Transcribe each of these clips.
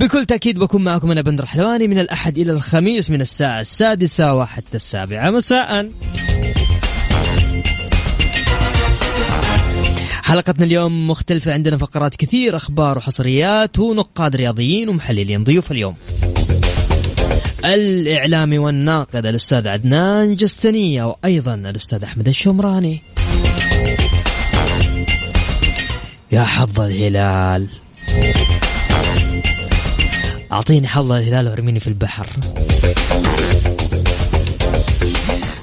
بكل تأكيد بكون معكم أنا بندر حلواني من الأحد إلى الخميس من الساعة السادسة وحتى السابعة. مساءً. حلقتنا اليوم مختلفة. عندنا فقرات كثير أخبار وحصريات ونقاد رياضيين ومحللين ضيوف اليوم. الإعلامي والناقد الأستاذ عدنان جستنية وأيضا الأستاذ أحمد الشمراني. يا حظ الهلال. أعطيني حظ الهلال وأرميني في البحر.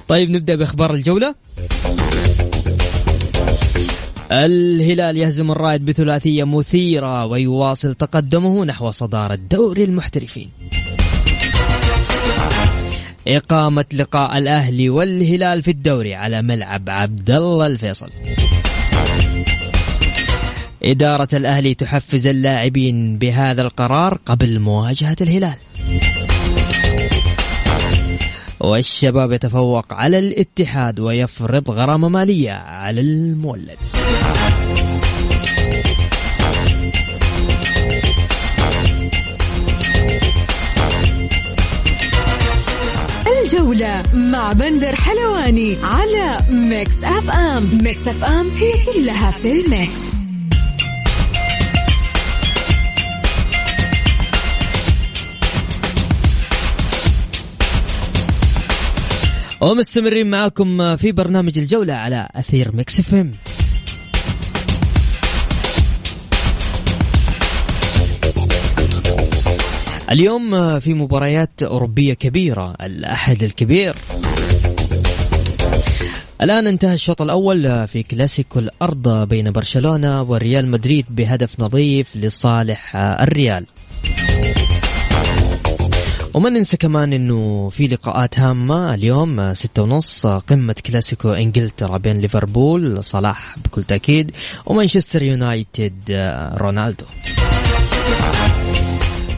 طيب نبدأ بأخبار الجولة. الهلال يهزم الرائد بثلاثية مثيرة ويواصل تقدمه نحو صدارة دوري المحترفين. إقامة لقاء الأهلي والهلال في الدوري على ملعب عبد الله الفيصل. إدارة الأهلي تحفز اللاعبين بهذا القرار قبل مواجهة الهلال. والشباب يتفوق على الاتحاد ويفرض غرامة مالية على المولد. الجولة مع بندر حلواني على Mix FM. Mix FM هي كلها في ال mix. ومستمرين معاكم في برنامج الجولة على أثير Mix FM. اليوم في مباريات أوروبية كبيرة الأحد الكبير. الآن انتهى الشوط الأول في كلاسيكو الأرض بين برشلونة وريال مدريد بهدف نظيف لصالح الريال. وما ننسى كمان إنه في لقاءات هامة اليوم ستة ونص قمة كلاسيكو إنجلترا بين ليفربول صلاح بكل تأكيد ومانشستر يونايتد رونالدو.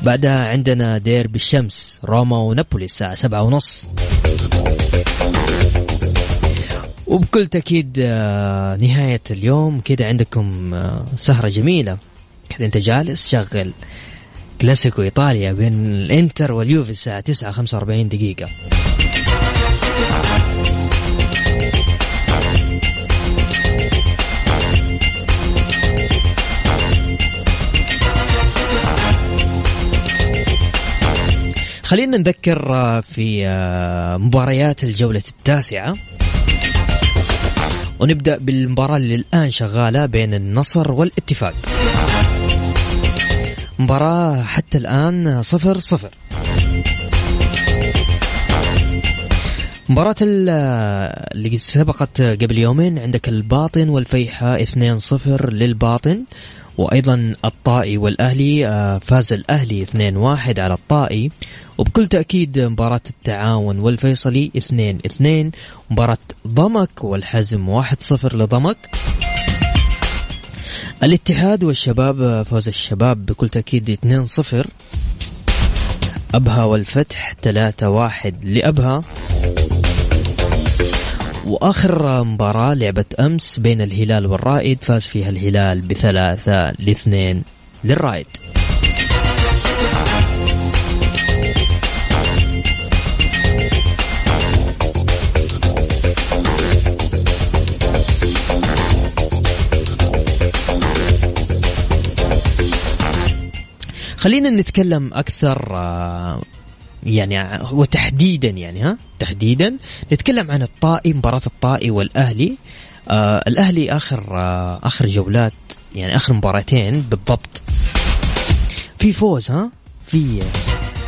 بعدها عندنا دير بالشمس روما ونابولي الساعة سبعة ونص. وبكل تأكيد نهاية اليوم. كده عندكم سهرة جميلة. كده أنت جالس شغل. كلاسيكو إيطاليا بين الإنتر واليوفي الساعة 9 45 دقيقة. خلينا نذكر في مباريات الجولة التاسعة. ونبدأ بالمباراة اللي الآن شغالة بين النصر والاتفاق. مباراة حتى الآن صفر صفر. مباراة اللي سبقت قبل يومين عندك الباطن والفيحة 2-0 للباطن وأيضا الطائي والأهلي فاز الأهلي 2-1 على الطائي. وبكل تأكيد مباراة التعاون والفيصلي 2-2 مباراة ضمك والحزم 1-0 لضمك. الاتحاد والشباب فوز الشباب بكل تأكيد 2-0 أبها والفتح 3-1 لأبها. وآخر مباراة لعبت أمس بين الهلال والرائد فاز فيها الهلال بثلاثة لاثنين للرائد. خلينا نتكلم أكثر آه، يعني وتحديدا يعني ها تحديدا نتكلم عن الطائي مباراة الطائي والأهلي. آه الأهلي آخر آه آخر جولات يعني آخر مباراتين بالضبط. في فوز ها في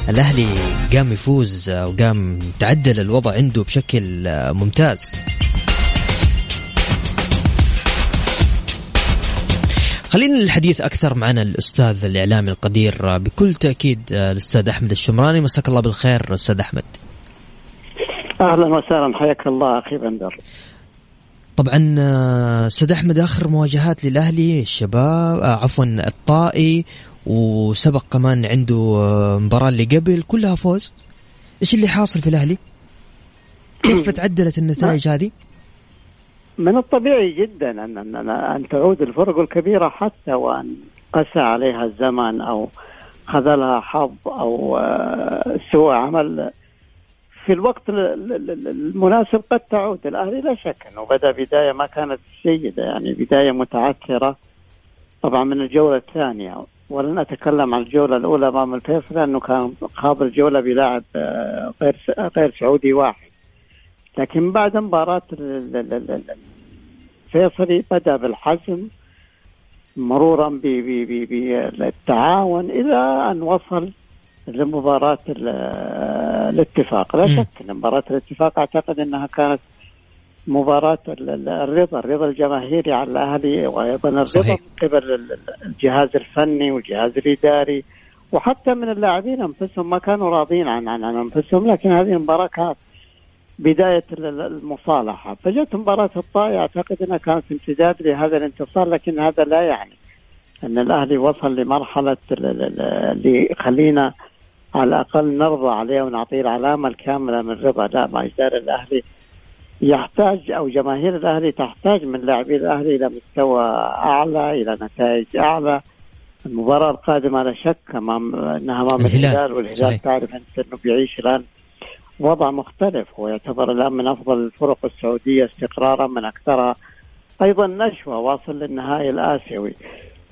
الأهلي قام يفوز وقام تعدل الوضع عنده بشكل ممتاز. خلينا الحديث أكثر معنا الأستاذ الإعلامي القدير بكل تأكيد الأستاذ أحمد الشمراني مساك الله بالخير أستاذ أحمد أهلا وسهلا حياك الله أخي بندر طبعا أستاذ أحمد آخر مواجهات للأهلي الشباب عفوا الطائي وسبق كمان عنده مباراة اللي قبل كلها فوز إيش اللي حاصل في الأهلي؟ كيف تعدلت النتائج هذه؟ من الطبيعي جدا ان ان, أن تعود الفرق الكبيرة حتى وأن قسى عليها الزمن أو خذلها حظ أو آه، سوء عمل. في الوقت المناسب قد تعود. الأهلي لا شك أنه بدا بداية ما كانت جيده يعني بداية متعثرة طبعا من الجولة الثانية. ولن أتكلم عن الجولة الأولى أمام الفيصل لأنه كان خاض الجوله بلاعب آه، غير غير سعودي واحد. لكن بعد مباراة الفيصلي بدأ بالحزم مرورا بالتعاون إلى أن وصل لمباراة الاتفاق لا شك أن مباراة الاتفاق أعتقد أنها كانت مباراة الرضا الرضا الجماهيري على الأهلي وأيضا الرضا صحيح. من قبل الجهاز الفني والجهاز الإداري وحتى من اللاعبين أنفسهم ما كانوا راضين عن عن, عن أنفسهم لكن هذه المباراة كانت بداية المصالحة. فجت مباراة الطائي أعتقد أنها كانت امتداد لهذا الانتصار لكن هذا لا يعني. أن الأهلي وصل لمرحلة اللي خلينا على الأقل نرضى عليه ونعطيه العلامة الكاملة من رضا. لا ما يزال الأهلي يحتاج أو جماهير الأهلي تحتاج من لاعبي الأهلي إلى مستوى أعلى إلى نتائج أعلى. المباراة القادمة لا شك امام إنها أمام الهلال والهلال. تعرف أنت إنه بيعيش الآن وضع مختلف هو يعتبر الآن من أفضل الفرق السعودية استقرارا من اكثرها أيضا نشوة واصل للنهائي الآسيوي.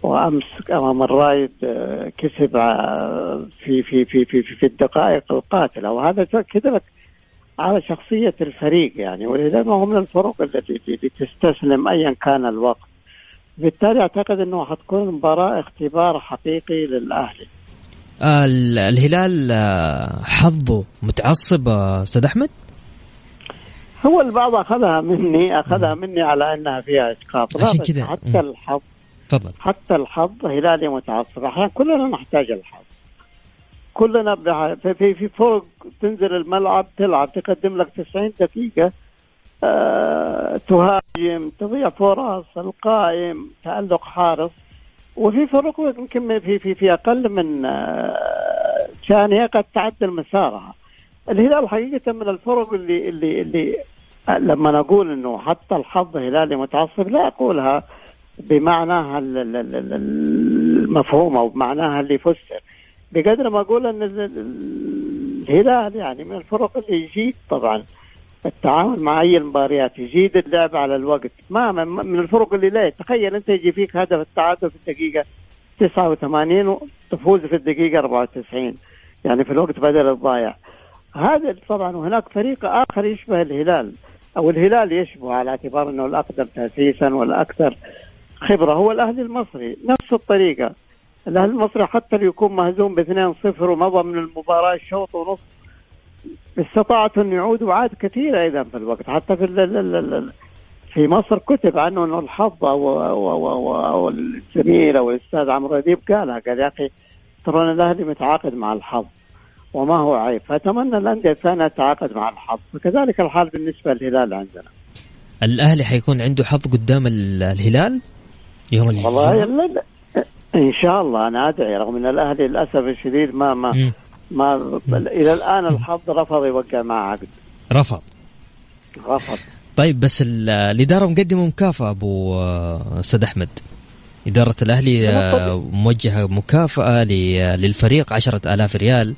وأمس أمام الرايد آه، كسب آه، في في في في في الدقائق القاتلة. وهذا تؤكد لك على شخصية الفريق يعني. ولذلك هو من الفرق التي تستسلم أيا كان الوقت. بالتالي أعتقد أنه حتكون مباراة اختبار حقيقي للأهلي. الهلال آه، حظه متعصب أستاذ أحمد؟ هو البعض أخذها مني أخذها مني على إنها فيها اسقاط عشان كذا حتى الحظ تفضل. حتى الحظ هلالي متعصب. أحيانا كلنا نحتاج الحظ. كلنا في في في فرق تنزل الملعب تلعب تقدم لك 90 دقيقة أه تهاجم تضيع فرص القائم تألق حارس. وفي فرق يمكن في في في أقل من آه ثانية قد تعدل مسارها. الهلال حقيقة من الفرق اللي اللي اللي لما نقول إنه حتى الحظ هلالي متعصب لا أقولها بمعناها المفهوم أو بمعناها اللي يفسر. بقدر ما أقول إن الهلال يعني من الفرق اللي يجيد طبعا. التعامل مع أي المباريات يجيد اللعب على الوقت. ما من الفرق اللي لا. تخيل أنت يجي فيك هدف التعادل في الدقيقة 89 وتفوز في الدقيقة 94 يعني في الوقت بدل الضايع. هذا طبعا وهناك فريق آخر يشبه الهلال. أو الهلال يشبه على اعتبار إنه الأقدم تاسيسا والأكثر خبرة. هو الأهلي المصري. نفس الطريقة. الأهلي المصري حتى يكون مهزوم ب 2-0 ومضى من المباراة شوط ونص استطاعت أن يعود وعاد كثير أيضا في الوقت. حتى في في مصر كتب عنه أنه الحظ أو أو أو, أو الأستاذ عمرو أديب قالها قال يا أخي ترى الأهلي متعاقد مع الحظ وما هو عيب. فأتمنى الأندية الثانية تتعاقد مع الحظ. وكذلك الحال بالنسبة للهلال عندنا. الأهلي حيكون عنده حظ قدام الهلال؟ يوم والله إن شاء الله أنا أدعي رغم إن الأهلي للأسف الشديد ما ما م. ما إلى الآن الحظ رفض يوقع مع عقد. رفض. رفض طيب بس الإدارة مقدمة مكافأة أبو آه، أستاذ أحمد. إدارة الأهلي آه، موجهة مكافأة للفريق عشرة آلاف ريال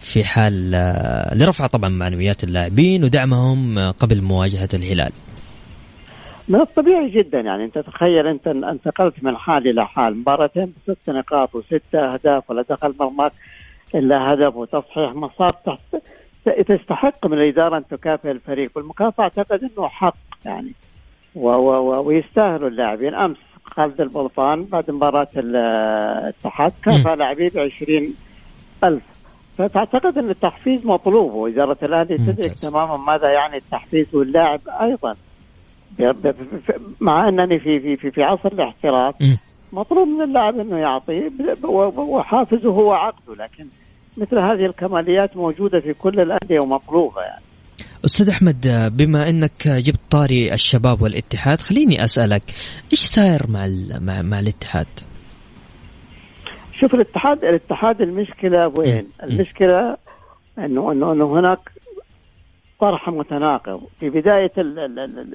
في حال آه، لرفع طبعا معنويات اللاعبين ودعمهم قبل مواجهة الهلال. من الطبيعي جدا يعني. أنت تخيل أنت انتقلت من حال إلى حال. مباراتين بست نقاط وست أهداف ولا دخل مرماك. الا هدف وتصحيح مسار تستحق من الإدارة أن تكافئ الفريق. والمكافأة أعتقد إنه حق يعني. و و ويستاهلوا اللاعبين. أمس خالد البلطان بعد مباراة الاتحاد كافى لاعبيه ب 20000 فتعتقد إن التحفيز مطلوب. وإدارة الأهلي تدرك تماما ماذا يعني التحفيز واللاعب أيضا. مع أنني في في في, في عصر الاحتراف مطلوب من اللاعب إنه يعطي وحافزه هو عقده. لكن مثل هذه الكماليات موجودة في كل الأندية ومطلوبه يعني أستاذ أحمد بما إنك جبت طاري الشباب والاتحاد خليني أسألك إيش صاير مع مع, مع الاتحاد؟ شوف الاتحاد الاتحاد المشكلة وين؟ المشكلة إنه إنه إنه هناك طرح متناقض. في بداية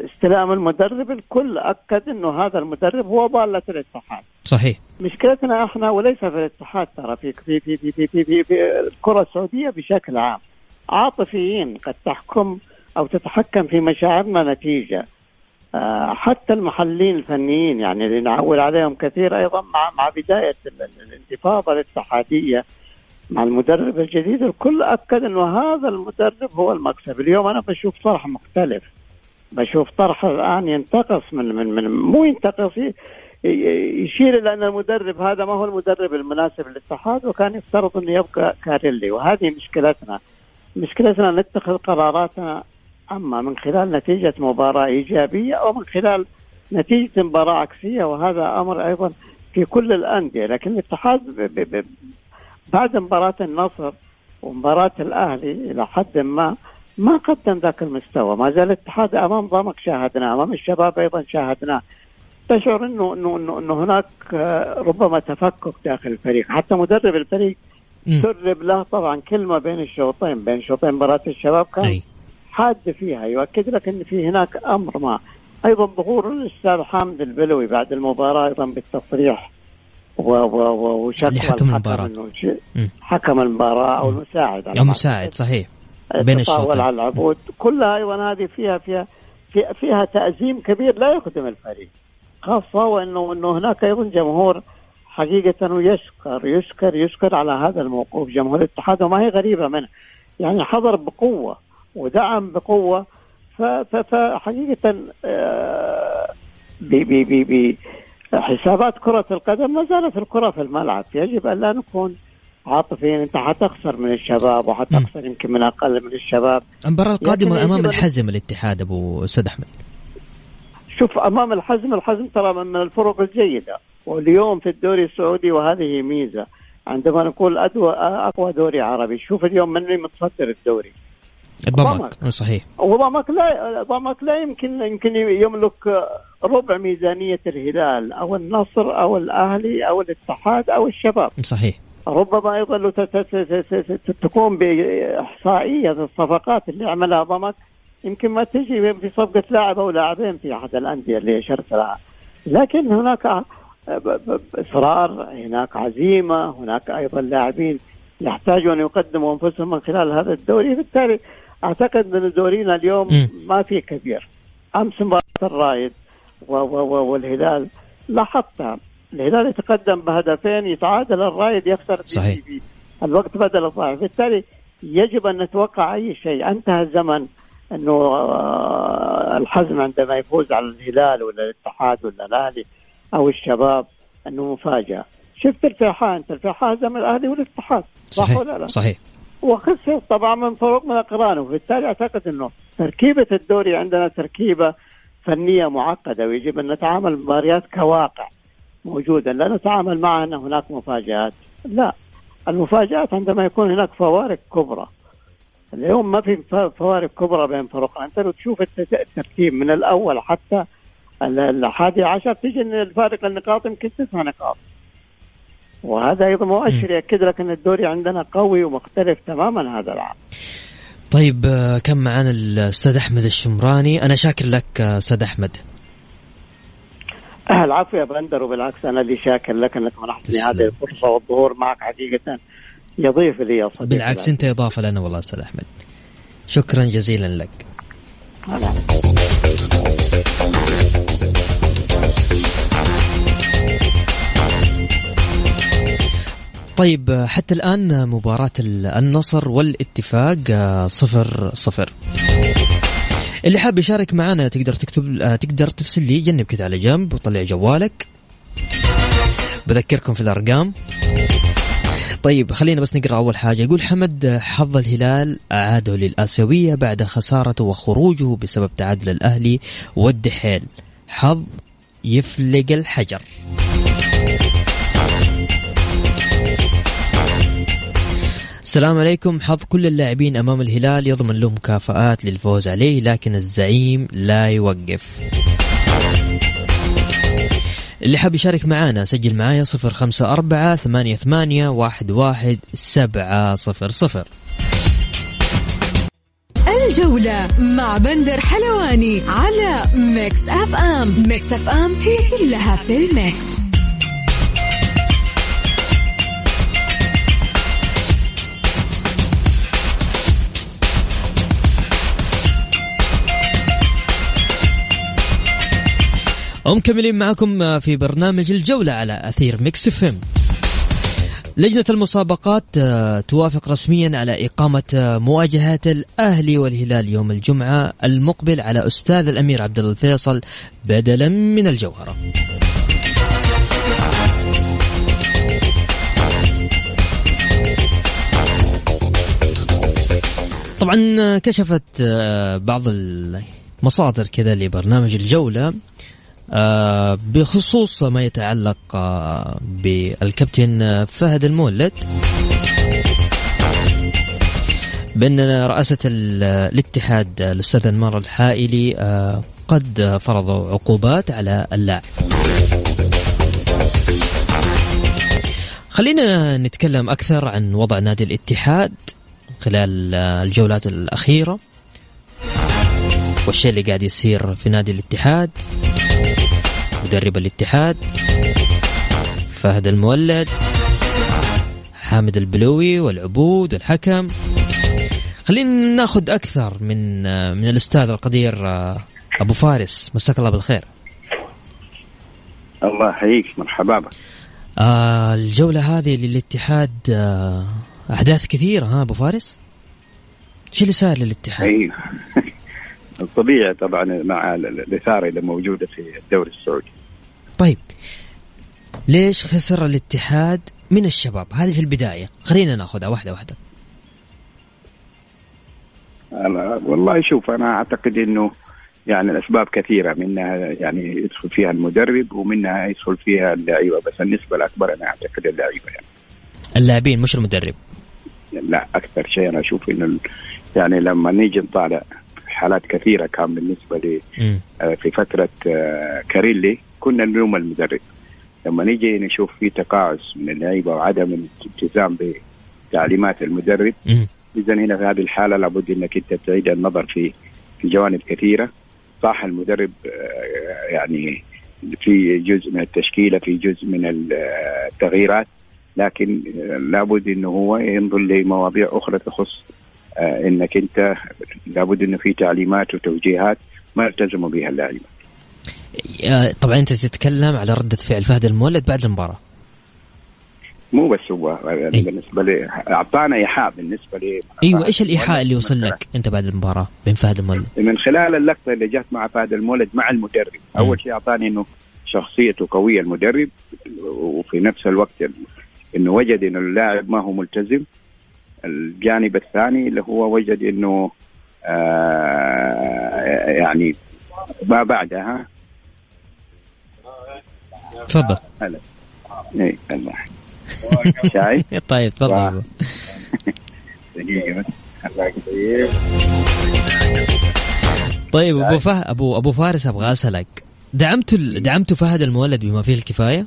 استلام المدرب الكل أكد إنه هذا المدرب هو ضالة الاتحاد. صحيح. مشكلتنا إحنا وليس في الاتحاد ترى في في في في في, في, في, في الكرة السعودية بشكل عام. عاطفيين قد تحكم أو تتحكم في مشاعرنا نتيجة. آه، حتى المحللين الفنيين يعني اللي نعول عليهم كثير أيضا مع مع بداية الانتفاضة الاتحادية مع المدرب الجديد الكل أكد إنه هذا المدرب هو المكسب. اليوم أنا بشوف طرح مختلف. بشوف طرح الآن ينتقص من من من مو ينتقص يشير إلى أن المدرب هذا ما هو المدرب المناسب للاتحاد وكان يفترض إنه يبقى كاريلي. وهذه مشكلتنا. مشكلتنا نتخذ قراراتنا أما من خلال نتيجة مباراة إيجابية أو من خلال نتيجة مباراة عكسية وهذا أمر أيضا في كل الأندية. لكن الاتحاد بعد مباراة النصر ومباراة الأهلي إلى حد ما ما قدم ذاك المستوى. ما زال الاتحاد أمام ضمك شاهدناه أمام الشباب أيضا شاهدناه تشعر إنه إنه إنه, إنه هناك ربما تفكك داخل الفريق. حتى مدرب الفريق سرب له طبعا كلمة بين الشوطين بين شوطين مباراة الشباب كان حاد فيها يؤكد لك إن في هناك أمر ما. أيضا ظهور الأستاذ حامد البلوي بعد المباراة أيضا بالتصريح. وشكوى حكم المباراة. حكم المباراة أو المساعد أو مساعد صحيح. بين الشوطين. على العبود كلها أيضا هذه فيها فيها فيها تأزيم كبير لا يخدم الفريق. خاصة وانه انه هناك أيضا جمهور حقيقة يشكر يشكر يشكر على هذا الموقوف. جمهور الاتحاد وما هي غريبة منه. يعني حضر بقوة ودعم بقوة. فحقيقة آه، بحسابات كرة القدم ما زالت الكرة في الملعب. يجب أن لا نكون عاطفيين. أنت حتخسر من الشباب وحتخسر يمكن من أقل من الشباب. المباراة القادمة أمام الحزم الاتحاد أبو أستاذ أحمد. شوف أمام الحزم الحزم ترى من الفرق الجيدة. واليوم في الدوري السعودي وهذه ميزة. عندما نقول أدوى أقوى دوري عربي. شوف اليوم من اللي متصدر الدوري. ضمك صحيح. وضمك لا ضمك لا يمكن يمكن يملك ربع ميزانية الهلال أو النصر أو الأهلي أو الاتحاد أو الشباب. صحيح. ربما أيضا تقوم بإحصائية الصفقات اللي عملها ضمك يمكن ما تجي في صفقة لاعب أو لاعبين في أحد الأندية اللي اشرت لها لكن هناك إصرار هناك عزيمة هناك أيضا لاعبين يحتاجوا ان يقدموا أنفسهم من خلال هذا الدوري. بالتالي أعتقد ان دورينا اليوم ما في كبير أمس مباراة الرايد والهلال لاحظتها. الهلال يتقدم بهدفين يتعادل الرايد يخسر صحيح. الوقت بدل الضائع بالتالي يجب أن نتوقع أي شيء. انتهى الزمن إنه آه، الحزم عندما يفوز على الهلال ولا الاتحاد ولا الأهلي أو الشباب إنه مفاجأة. شفت الفيحاء أنت الفيحاء هزم الأهلي والاتحاد. صح ولا لا؟ صحيح. وخسر طبعا من فروق من اقرانه وبالتالي أعتقد إنه تركيبة الدوري عندنا تركيبة فنية معقدة ويجب أن نتعامل مباريات كواقع موجودا لا نتعامل معها إن هناك مفاجآت. لا المفاجآت عندما يكون هناك فوارق كبرى. اليوم ما في فوارق كبرى بين فرق أنت لو تشوف الترتيب من الأول حتى الحادي عشر تجي الفارق النقاط يمكن تسع نقاط. وهذا أيضا مؤشر يأكد لك أن الدوري عندنا قوي ومختلف تماما هذا العام. طيب آه، كم معنا الأستاذ أحمد الشمراني؟ أنا شاكر لك آه، أستاذ أحمد. العفو يا بندر وبالعكس أنا اللي شاكر لك أنك منحتني هذه الفرصة والظهور معك حقيقة يضيف لي يا صديقي. بالعكس أنت إضافة لنا والله أستاذ أحمد. شكرا جزيلا لك. طيب حتى الآن مباراة النصر والاتفاق آه، صفر صفر. اللي حاب يشارك معنا تقدر تكتب آه، تقدر ترسل لي جنب كذا على جنب وطلع جوالك. بذكركم في الأرقام. طيب خلينا بس نقرأ أول حاجة. يقول حمد حظ الهلال اعاده للآسيوية بعد خسارته وخروجه بسبب تعادل الأهلي والدحيل. حظ يفلق الحجر. السلام عليكم. حظ كل اللاعبين أمام الهلال يضمن له مكافآت للفوز عليه لكن الزعيم لا يوقف. اللي حاب يشارك معانا سجل معايا صفر خمسة أربعة ثمانية ثمانية واحد واحد سبعة صفر صفر. الجولة مع بندر حلواني على Mix FM. Mix FM هي كلها في ال mix. ومكملين معكم في برنامج الجولة على أثير ميكس فيم لجنة المسابقات آه، توافق رسميا على إقامة آه، مواجهة الأهلي والهلال يوم الجمعة المقبل على أستاذ الأمير عبد الفيصل بدلا من الجوهرة. طبعا آه، كشفت بعض المصادر كذا لبرنامج الجولة. بخصوص ما يتعلق آه، بالكابتن فهد المولد. بأن رئاسة الاتحاد الأستاذ أنمار الحائلي آه، قد فرضوا عقوبات على اللاعب. خلينا نتكلم أكثر عن وضع نادي الاتحاد خلال الجولات الأخيرة والشيء اللي قاعد يصير في نادي الاتحاد. مدرب الاتحاد فهد المولد حامد البلوي والعبود والحكم. خلينا ناخذ أكثر من من الأستاذ القدير أبو فارس. مساك الله بالخير. الله يحييك. مرحبا بك. آه الجولة هذه للاتحاد آه أحداث كثيرة ها أبو فارس؟ شو اللي صار للاتحاد؟ أيوه الطبيعي طبعا مع الإثارة اللي موجودة في الدوري السعودي. طيب ليش خسر الاتحاد من الشباب؟ هذه في البداية خلينا ناخذها واحدة واحدة. أنا والله شوف أنا أعتقد إنه يعني الأسباب كثيرة منها يعني يدخل فيها المدرب ومنها يدخل فيها اللعيبة بس النسبة الأكبر أنا أعتقد اللعيبة يعني. اللاعبين مش المدرب. لا أكثر شيء أنا أشوف إنه يعني لما نيجي نطالع حالات كثيرة كان بالنسبة لي آه، في فترة آه، كاريلي كنا نلوم المدرب. لما نيجي نشوف في تقاعس من اللعيبة وعدم الالتزام بتعليمات المدرب إذا هنا في هذه الحالة لابد إنك أنت تعيد النظر في في جوانب كثيرة. صح المدرب آه، يعني في جزء من التشكيلة في جزء من التغييرات لكن لابد إنه هو ينظر لمواضيع أخرى تخص إنك أنت لابد إنه في تعليمات وتوجيهات ما التزموا بها اللاعبين. طبعا أنت تتكلم على ردة فعل فهد المولد بعد المباراة. مو بس هو يعني بالنسبة لي أعطانا إيحاء بالنسبة لي أيوه إيش الإيحاء اللي وصل لك أنت بعد المباراة بين فهد المولد؟ من خلال اللقطة اللي جت مع فهد المولد مع المدرب، أول شيء أعطاني إنه شخصيته قوية المدرب وفي نفس الوقت إنه وجد إنه اللاعب ما هو ملتزم الجانب الثاني اللي هو وجد إنه آه يعني ما بعدها. تفضل. هلا. اي الله. شايف؟ طيب تفضل. دقيقة. طيب أبو فه... ابو أبو فارس أبغى أسألك. دعمت ال... دعمت فهد المولد بما فيه الكفاية؟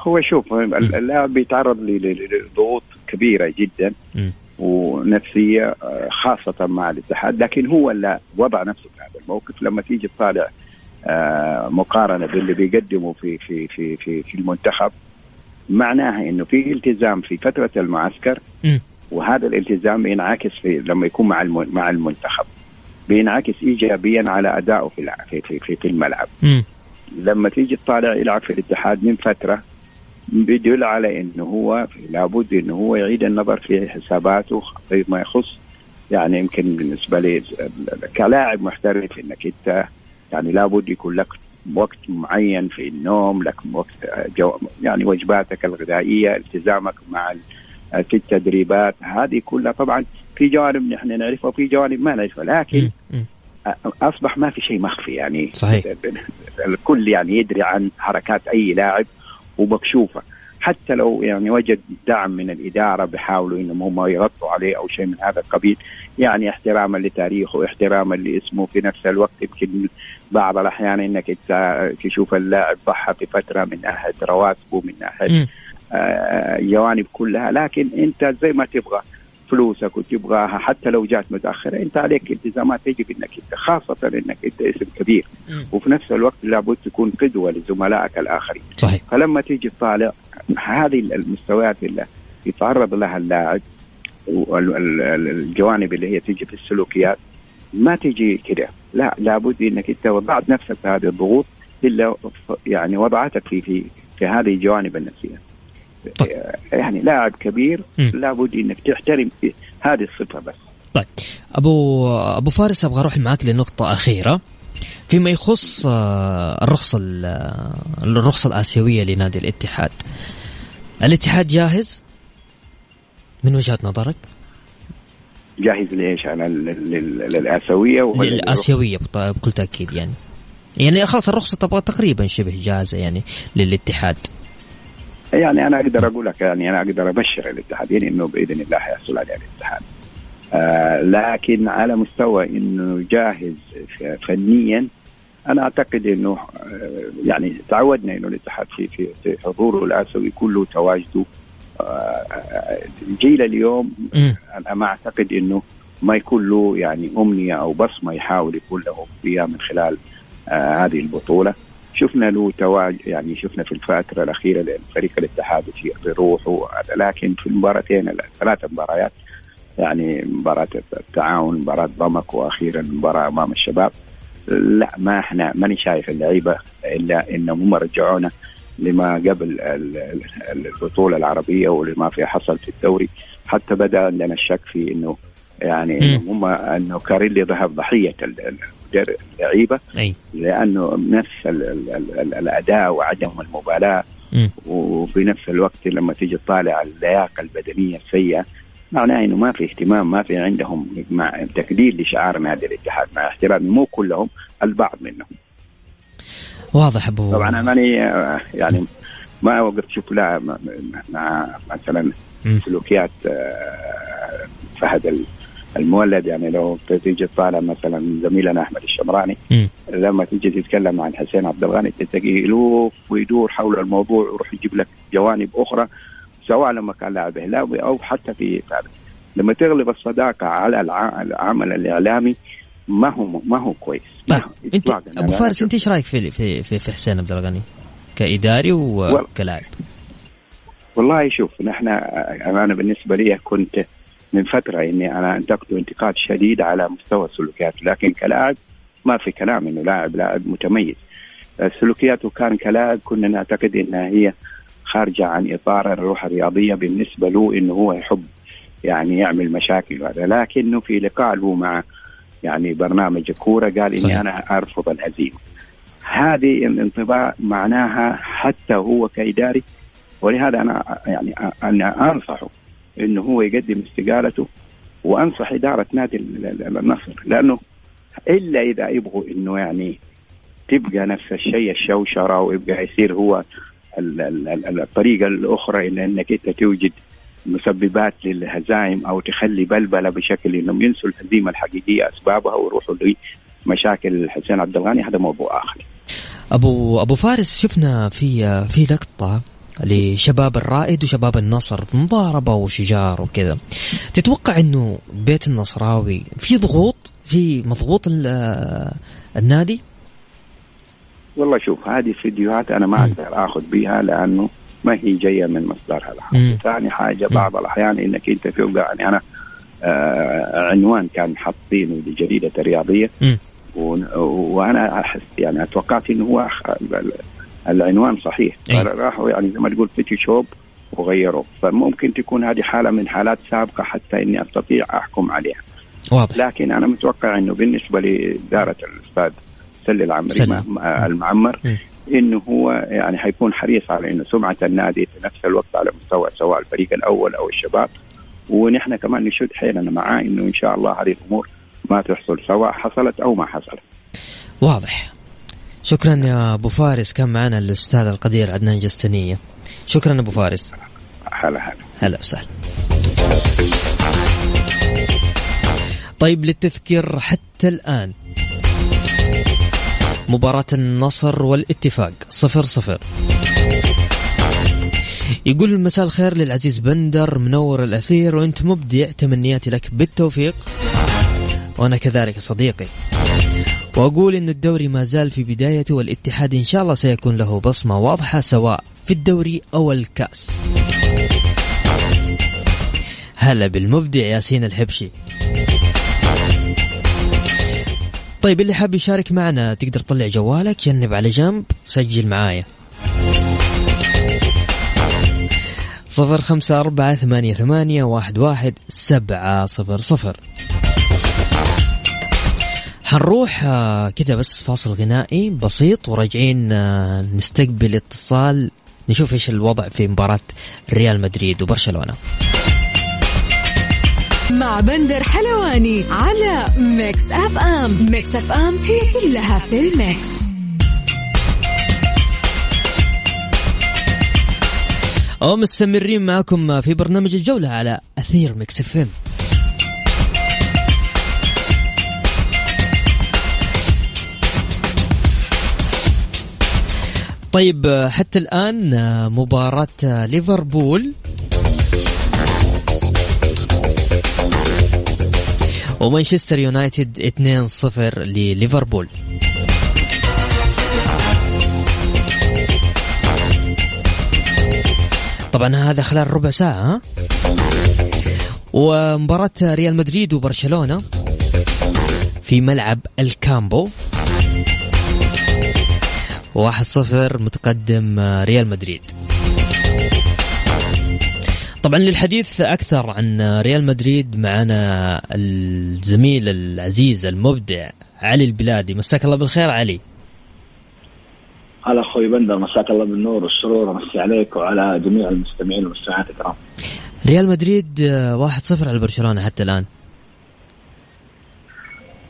هو شوف اللاعب بيتعرض لضغوط كبيرة جدا ونفسية آه، خاصة مع الاتحاد. لكن هو لا وضع نفسه في هذا الموقف. لما تيجي تطالع آه، مقارنة باللي بيقدمه في في في في في المنتخب معناها إنه في التزام في فترة المعسكر. وهذا الالتزام بينعكس في لما يكون مع مع المنتخب. بينعكس ايجابيا على أدائه في في في في الملعب. لما تيجي تطالع يلعب في الاتحاد من فترة بيدل على إنه هو لابد إنه هو يعيد النظر في حساباته فيما يخص يعني يمكن بالنسبة لي كلاعب محترف إنك أنت يعني لابد يكون لك وقت معين في النوم لك وقت جو يعني وجباتك الغذائية التزامك مع في التدريبات هذه كلها طبعا في جوانب نحن نعرفها وفي جوانب ما نعرفها لكن أصبح ما في شيء مخفي يعني. صحيح. الكل يعني يدري عن حركات أي لاعب. ومكشوفه حتى لو يعني وجد دعم من الإدارة بيحاولوا إنهم هم يغطوا عليه أو شيء من هذا القبيل يعني احتراما لتاريخه احتراما لاسمه. في نفس الوقت يمكن بعض الأحيان إنك تشوف اللاعب ضحى بفتره من ناحيه رواتبه من ناحيه آه كلها. لكن أنت زي ما تبغى. فلوسك وتبغاها حتى لو جات متأخرة أنت عليك التزامات يجب إنك أنت خاصة إنك أنت اسم كبير. وفي نفس الوقت لابد تكون قدوة لزملائك الآخرين. صحيح. فلما تيجي تطالع هذه المستويات اللي يتعرض لها اللاعب والجوانب اللي هي تيجي في السلوكيات ما تيجي كده. لا لابد إنك أنت وضعت نفسك في هذه الضغوط إلا يعني وضعتك في في في هذه الجوانب النفسية. طيب. يعني لاعب كبير لابد إنك تحترم هذه الصفة بس. طيب. أبو أبو فارس أبغى أروح معك لنقطة أخيرة. فيما يخص الرخصة الرخصة الآسيوية لنادي الاتحاد. الاتحاد جاهز؟ من وجهة نظرك؟ جاهز لإيش؟ أنا للآسيوية للآسيوية بكل تأكيد يعني. يعني خلاص الرخصة تبغى تقريبا شبه جاهزة يعني للاتحاد. يعني أنا أقدر أقول لك يعني أنا أقدر أبشر الاتحادين إنه بإذن الله حيحصل عليه الاتحاد. آه لكن على مستوى إنه جاهز فنيا أنا أعتقد إنه آه يعني تعودنا إنه الاتحاد في في, في حضوره الآسيوي كله تواجده. آه جيل اليوم أنا ما أعتقد إنه ما يكون له يعني أمنية أو بصمة يحاول يكون له فيها من خلال آه هذه البطولة. شفنا له تواج يعني شفنا في الفترة الأخيرة لفريق الاتحاد في بروحه لكن في المباراتين الثلاث مباريات يعني مباراة التعاون مباراة ضمك وأخيرا مباراة أمام الشباب لا ما إحنا ماني شايف اللعيبة إلا إنهم هم رجعونا لما قبل البطولة العربية ولما في حصل في الدوري حتى بدأ عندنا الشك في إنه يعني هم إنه كاريلي ذهب ضحية اللعيبه لأنه نفس ال ال ال الأداء وعدم المبالاة. وفي نفس الوقت لما تيجي تطالع اللياقة البدنية السيئة معناه إنه ما في اهتمام ما في عندهم مع تقدير لشعار نادي الاتحاد مع احترامي مو كلهم البعض منهم. واضح أبو طبعا أنا ماني يعني ما وقفت شوف لا مع مثلا سلوكيات فهد المولد يعني لو تيجي تطالع مثلا زميلنا أحمد الشمراني م. لما تيجي تتكلم عن حسين عبد الغني تلاقيه يلوف ويدور حول الموضوع ويروح يجيب لك جوانب أخرى سواء لما كان لاعب إهلاوي أو حتى في لما تغلب الصداقة على العمل الإعلامي ما هو ما هو كويس طيب أنت أبو فارس أنت إيش رأيك في في في, في حسين عبد الغني كإداري وكلاعب؟ والله شوف نحن أنا بالنسبة لي كنت من فترة إني أنا انتقده انتقاد شديد على مستوى السلوكيات لكن كلاعب ما في كلام إنه لاعب لاعب متميز. سلوكياته كان كلاعب كنا نعتقد إنها هي خارجة عن إطار الروح الرياضية بالنسبة له إنه هو يحب يعني يعمل مشاكل وهذا. لكنه في لقاء له مع يعني برنامج الكوره قال إني. أنا أرفض الهزيمة. هذه الانطباع معناها حتى هو كإداري ولهذا أنا يعني أنا أنصحه إنه هو يقدم استقالته وأنصح إدارة نادي النصر لأنه إلا إذا يبغوا إنه يعني تبقى نفس الشيء الشوشرة ويبقى يصير هو الطريقة الأخرى ان إنك أنت توجد مسببات للهزائم أو تخلي بلبلة بشكل إنهم ينسوا الهزيمة الحقيقية أسبابها ويروحوا لمشاكل حسين عبد الغني هذا موضوع آخر. ابو أبو فارس شفنا في في لقطة لشباب الرائد وشباب النصر مضاربة وشجار وكذا. تتوقع إنه بيت النصراوي في ضغوط؟ في مضغوط النادي؟ والله شوف هذه الفيديوهات أنا ما أقدر آخذ بها لأنه ما هي جاية من مصدرها الحقيقي. ثاني حاجة بعض الأحيان إنك أنت تبقى يعني أنا آه عنوان كان حاطينه لجريدة رياضية. وأنا أحس يعني أتوقعت إنه هو العنوان صحيح. أي. راحوا يعني زي ما تقول بيتي شوب وغيروا فممكن تكون هذه حالة من حالات سابقة حتى إني أستطيع أحكم عليها. واضح. لكن أنا متوقع إنه بالنسبة لإدارة الأستاذ سلي العمري المعمر م. إنه هو يعني حيكون حريص على إنه سمعة النادي في نفس الوقت على مستوى سواء الفريق الأول أو الشباب. ونحن كمان نشد حيلنا معاه إنه إن شاء الله هذه الأمور ما تحصل سواء حصلت أو ما حصلت. واضح. شكرا يا أبو فارس. كان معنا الأستاذ القدير عدنان جستنيه شكرا أبو فارس. هلا هلا. هلا وسهلا. طيب للتذكير حتى الآن. مباراة النصر والاتفاق. صفر صفر. يقول مساء الخير للعزيز بندر منور الأثير وأنت مبدع. تمنياتي لك بالتوفيق. وأنا كذلك صديقي. وأقول أن الدوري ما زال في بدايته والاتحاد إن شاء الله سيكون له بصمة واضحة سواء في الدوري أو الكأس. هلا بالمبدع ياسين الحبشي. طيب اللي حاب يشارك معنا تقدر تطلع جوالك جنب على جنب سجل معايا. صفر خمسة أربعة ثمانية ثمانية واحد واحد سبعة صفر صفر. حنروح آه، كذا بس فاصل غنائي بسيط وراجعين آه، نستقبل اتصال نشوف إيش الوضع في مباراة ريال مدريد وبرشلونة. مع بندر حلواني على Mix FM Mix FM هي كلها في ال mix. ومستمرين معكم في برنامج الجولة على أثير Mix FM طيب حتى الآن مباراة ليفربول. ومانشستر يونايتد 2-0 لليفربول. طبعا هذا خلال ربع ساعة ها؟ ومباراة ريال مدريد وبرشلونة في ملعب الكامبو. واحد صفر متقدم ريال مدريد. طبعا للحديث أكثر عن ريال مدريد معنا الزميل العزيز المبدع علي البلادي. مساك الله بالخير علي. هلا أخوي بندر مساك الله بالنور والسرور ومسي عليك وعلى جميع المستمعين والمستمعات الكرام. ريال مدريد آه، واحد صفر على برشلونة حتى الآن.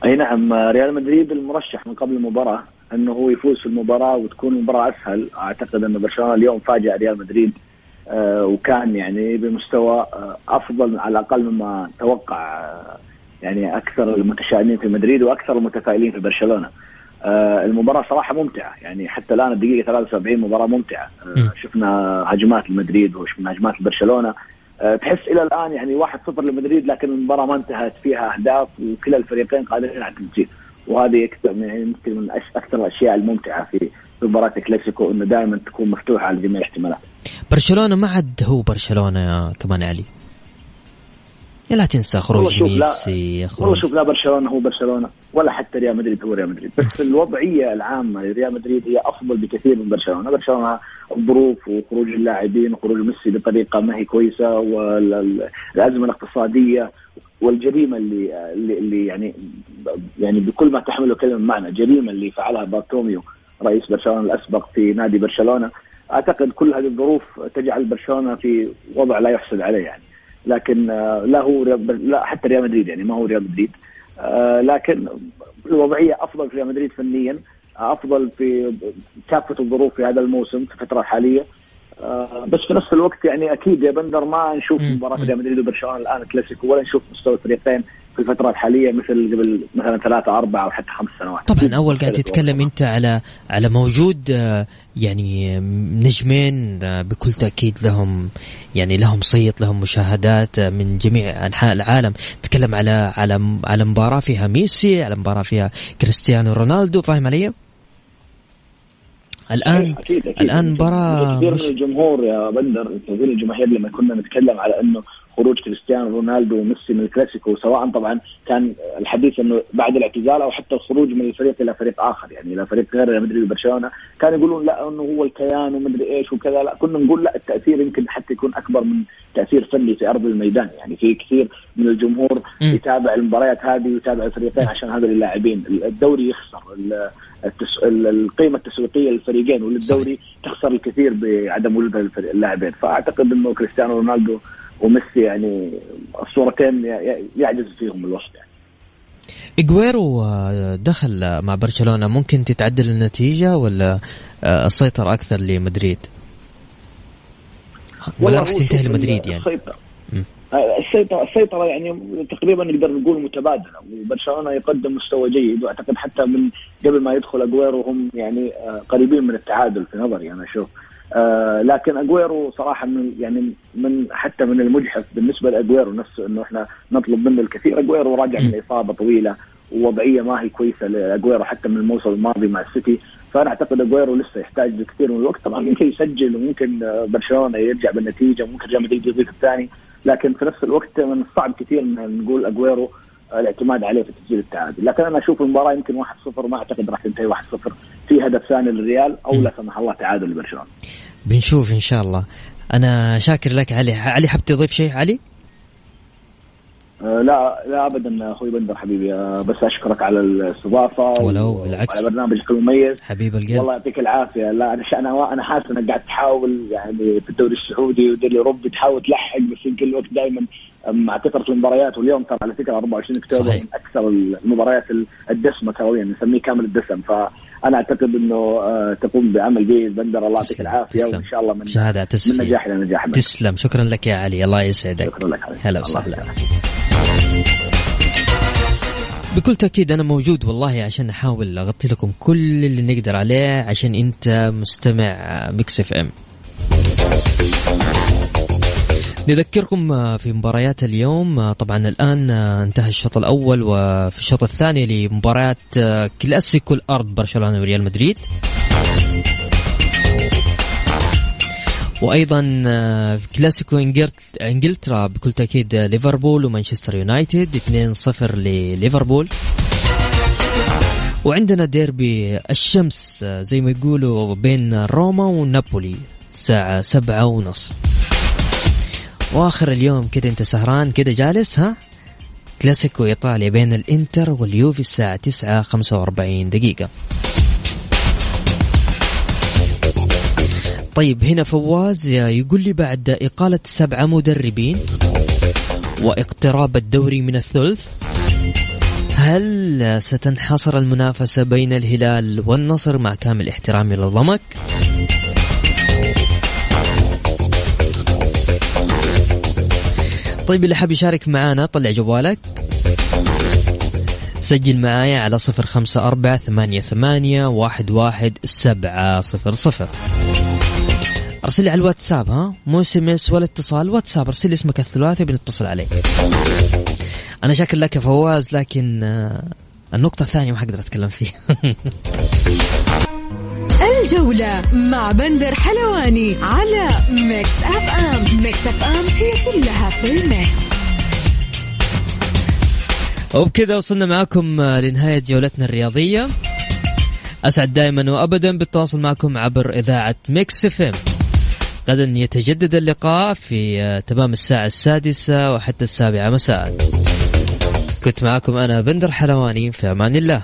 أي نعم ريال مدريد المرشح من قبل المباراة. أنه هو يفوز في المباراة وتكون المباراه أسهل أعتقد أن برشلونة اليوم فاجأ ريال مدريد آه وكان يعني بمستوى آه أفضل على الأقل مما توقع آه يعني أكثر المتشائمين في مدريد وأكثر المتفائلين في برشلونة. المباراة صراحة ممتعة يعني حتى الآن الدقيقة 73 مباراة ممتعة م. آه شفنا هجمات لمدريد وشفنا هجمات لبرشلونه آه، تحس إلى الآن يعني 1-0 لمدريد لكن المباراة ما انتهت فيها أهداف وكلا الفريقين قادرين على التسجيل وهذه يمكن من أكثر الأشياء الممتعة في مباراة الكلاسيكو إنه دائما تكون مفتوحة على جميع الاحتمالات. برشلونة ما عاد هو برشلونة يا كمان علي يا لا تنسى خروج ميسي خروج شوف لا برشلونة هو برشلونة ولا حتى ريال مدريد هو ريال مدريد. بس الوضعية العامة لريال مدريد هي أفضل بكثير من برشلونة. برشلونة الظروف وخروج اللاعبين وخروج ميسي بطريقة ما هي كويسة والازمه الاقتصادية والجريمة اللي اللي, اللي يعني يعني بكل ما تحمله كلمة معنى الجريمه اللي فعلها بارتوميو رئيس برشلونة الأسبق في نادي برشلونة. أعتقد كل هذه الظروف تجعل برشلونة في وضع لا يحسد عليه يعني. لكن آه، لا هو لا حتى ريال مدريد يعني ما هو ريال مدريد. آه، لكن الوضعية أفضل في ريال مدريد فنيا أفضل في كافة الظروف في هذا الموسم في الفترة الحالية. آه، بس في نفس الوقت يعني أكيد يا بندر ما نشوف. مباراة ريال مدريد وبرشلونة الآن كلاسيكو ولا نشوف مستوى الفريقين في الفترة الحالية مثل قبل مثلا ثلاثة أربعة أو حتى خمس سنوات طبعا أول قاعد تتكلم. أنت على على موجود آه، يعني نجمين آه، بكل تأكيد لهم يعني لهم صيت لهم مشاهدات آه، من جميع أنحاء العالم تتكلم على على على مباراة فيها ميسي على مباراة فيها كريستيانو رونالدو فاهم علي؟ الان أكيد أكيد الآن مباراه كثير من مش الجمهور يا بندر من الجماهير لما كنا نتكلم على إنه خروج كريستيانو رونالدو وميسي من الكلاسيكو سواء طبعا كان الحديث إنه بعد الاعتزال أو حتى الخروج من الفريق إلى فريق آخر يعني إلى فريق غير ريال مدريد وبرشلونة كانوا يقولون لا إنه هو الكيان ومدري إيش وكذا لا كنا نقول لا التأثير يمكن حتى يكون أكبر من تأثير فني في أرض الميدان يعني في كثير من الجمهور. يتابع المباريات هذه ويتابع الفريقين عشان هذول اللاعبين الدوري يخسر التس... القيمة التسويقية للفريقين وللدوري تخسر الكثير بعدم وجود اللاعبين فأعتقد إنه كريستيانو رونالدو وميسي يعني الصورتين يعجز فيهم الوصف يعني إجويرو آه، دخل مع برشلونة ممكن تتعدل النتيجة ولا آه، السيطر أكثر لمدريد؟ ولا راح تنتهي لمدريد يعني؟ السيطرة. السيطرة السيطرة يعني تقريبا نقدر نقول متبادلة وبرشلونة يقدم مستوى جيد وأعتقد حتى من قبل ما يدخل اجويرو هم يعني آه، قريبين من التعادل في نظري أنا أشوف. آه لكن اجويرو صراحة من يعني من حتى من المجحف بالنسبة لاجويرو نفسه إنه إحنا نطلب منه الكثير. اجويرو راجع من إصابة طويلة ووضعية ما هي كويسة لاجويرو حتى من الموسم الماضي مع السيتي. فأنا أعتقد اجويرو لسه يحتاج كثير من الوقت. طبعا ممكن يسجل وممكن آه، برشلونة يرجع بالنتيجة وممكن ريال مدريد يضيف الثاني. لكن في نفس الوقت من الصعب كثير إن نقول أجويرو آه، الاعتماد عليه في تسجيل التعادل، لكن أنا أشوف المباراة يمكن 1-0 ما أعتقد راح تنتهي 1-0 في هدف ثاني للريال أو لا سمح الله تعادل لبرشلونة. بنشوف إن شاء الله. أنا شاكر لك علي، علي حاب تضيف شيء علي؟ آه، لا لا ابدا أخوي بندر حبيبي آه، بس أشكرك على الاستضافة ولو بالعكس. على برنامجك المميز. حبيب القلب. والله يعطيك العافية. لا أنا أنا حاسس إنك قاعد تحاول يعني في الدوري السعودي والدوري الاوروبي تحاول تلحق بس يمكن الوقت دائما مع كثرة المباريات واليوم ترى على فكرة 24 أكتوبر من أكثر المباريات الدسمة كرويا نسميه كامل الدسم. فانا أعتقد إنه آه، تقوم بعمل جيد بندر الله يعطيك العافية وإن شاء الله من شهادة من نجاح إلى نجاح. تسلم. شكرا لك يا علي. الله يسعدك. شكرا لك هلا وسهلا. بكل تأكيد أنا موجود والله عشان أحاول أغطي لكم كل اللي نقدر عليه عشان أنت مستمع Mix FM نذكركم في مباريات اليوم. طبعا الآن انتهى الشوط الأول وفي الشوط الثاني لمباراة كلاسيكو الأرض برشلونة وريال مدريد. وأيضا كلاسيكو إنجلترا بكل تأكيد ليفربول ومانشستر يونايتد 2-0 لليفربول. وعندنا ديربي الشمس زي ما يقولوا بين روما ونابولي الساعة سبعة ونص. واخر اليوم كده انت سهران كده جالس ها كلاسيكو إيطاليا بين الإنتر واليوفي الساعة تسعة خمسة وأربعين دقيقة طيب هنا فواز يقول لي بعد إقالة سبعة مدربين واقتراب الدوري من الثلث هل ستنحصر المنافسة بين الهلال والنصر مع كامل احترامي للضمك؟ طيب اللي حاب يشارك معانا طلع جوالك. سجل معايا على صفر خمسة أربعة ثمانية ثمانية واحد واحد سبعة صفر صفر. أرسل لي على الواتساب ها؟ مو SMS ولا اتصال. واتساب أرسل لي اسمك الثلاثي بنتصل عليك أنا شاكر لك يا فواز لكن آه، النقطة الثانية ما حقدر أتكلم فيها. الجولة مع بندر حلواني على ميكس اف ام ميكس اف ام هي كلها في الميكس. وبكذا وصلنا معكم لنهاية جولتنا الرياضية. أسعد دائما وأبدا بالتواصل معكم عبر إذاعة ميكس اف ام غدا يتجدد اللقاء في آه، تمام الساعة السادسة وحتى السابعة مساء. كنت معكم أنا بندر حلواني في أمان الله.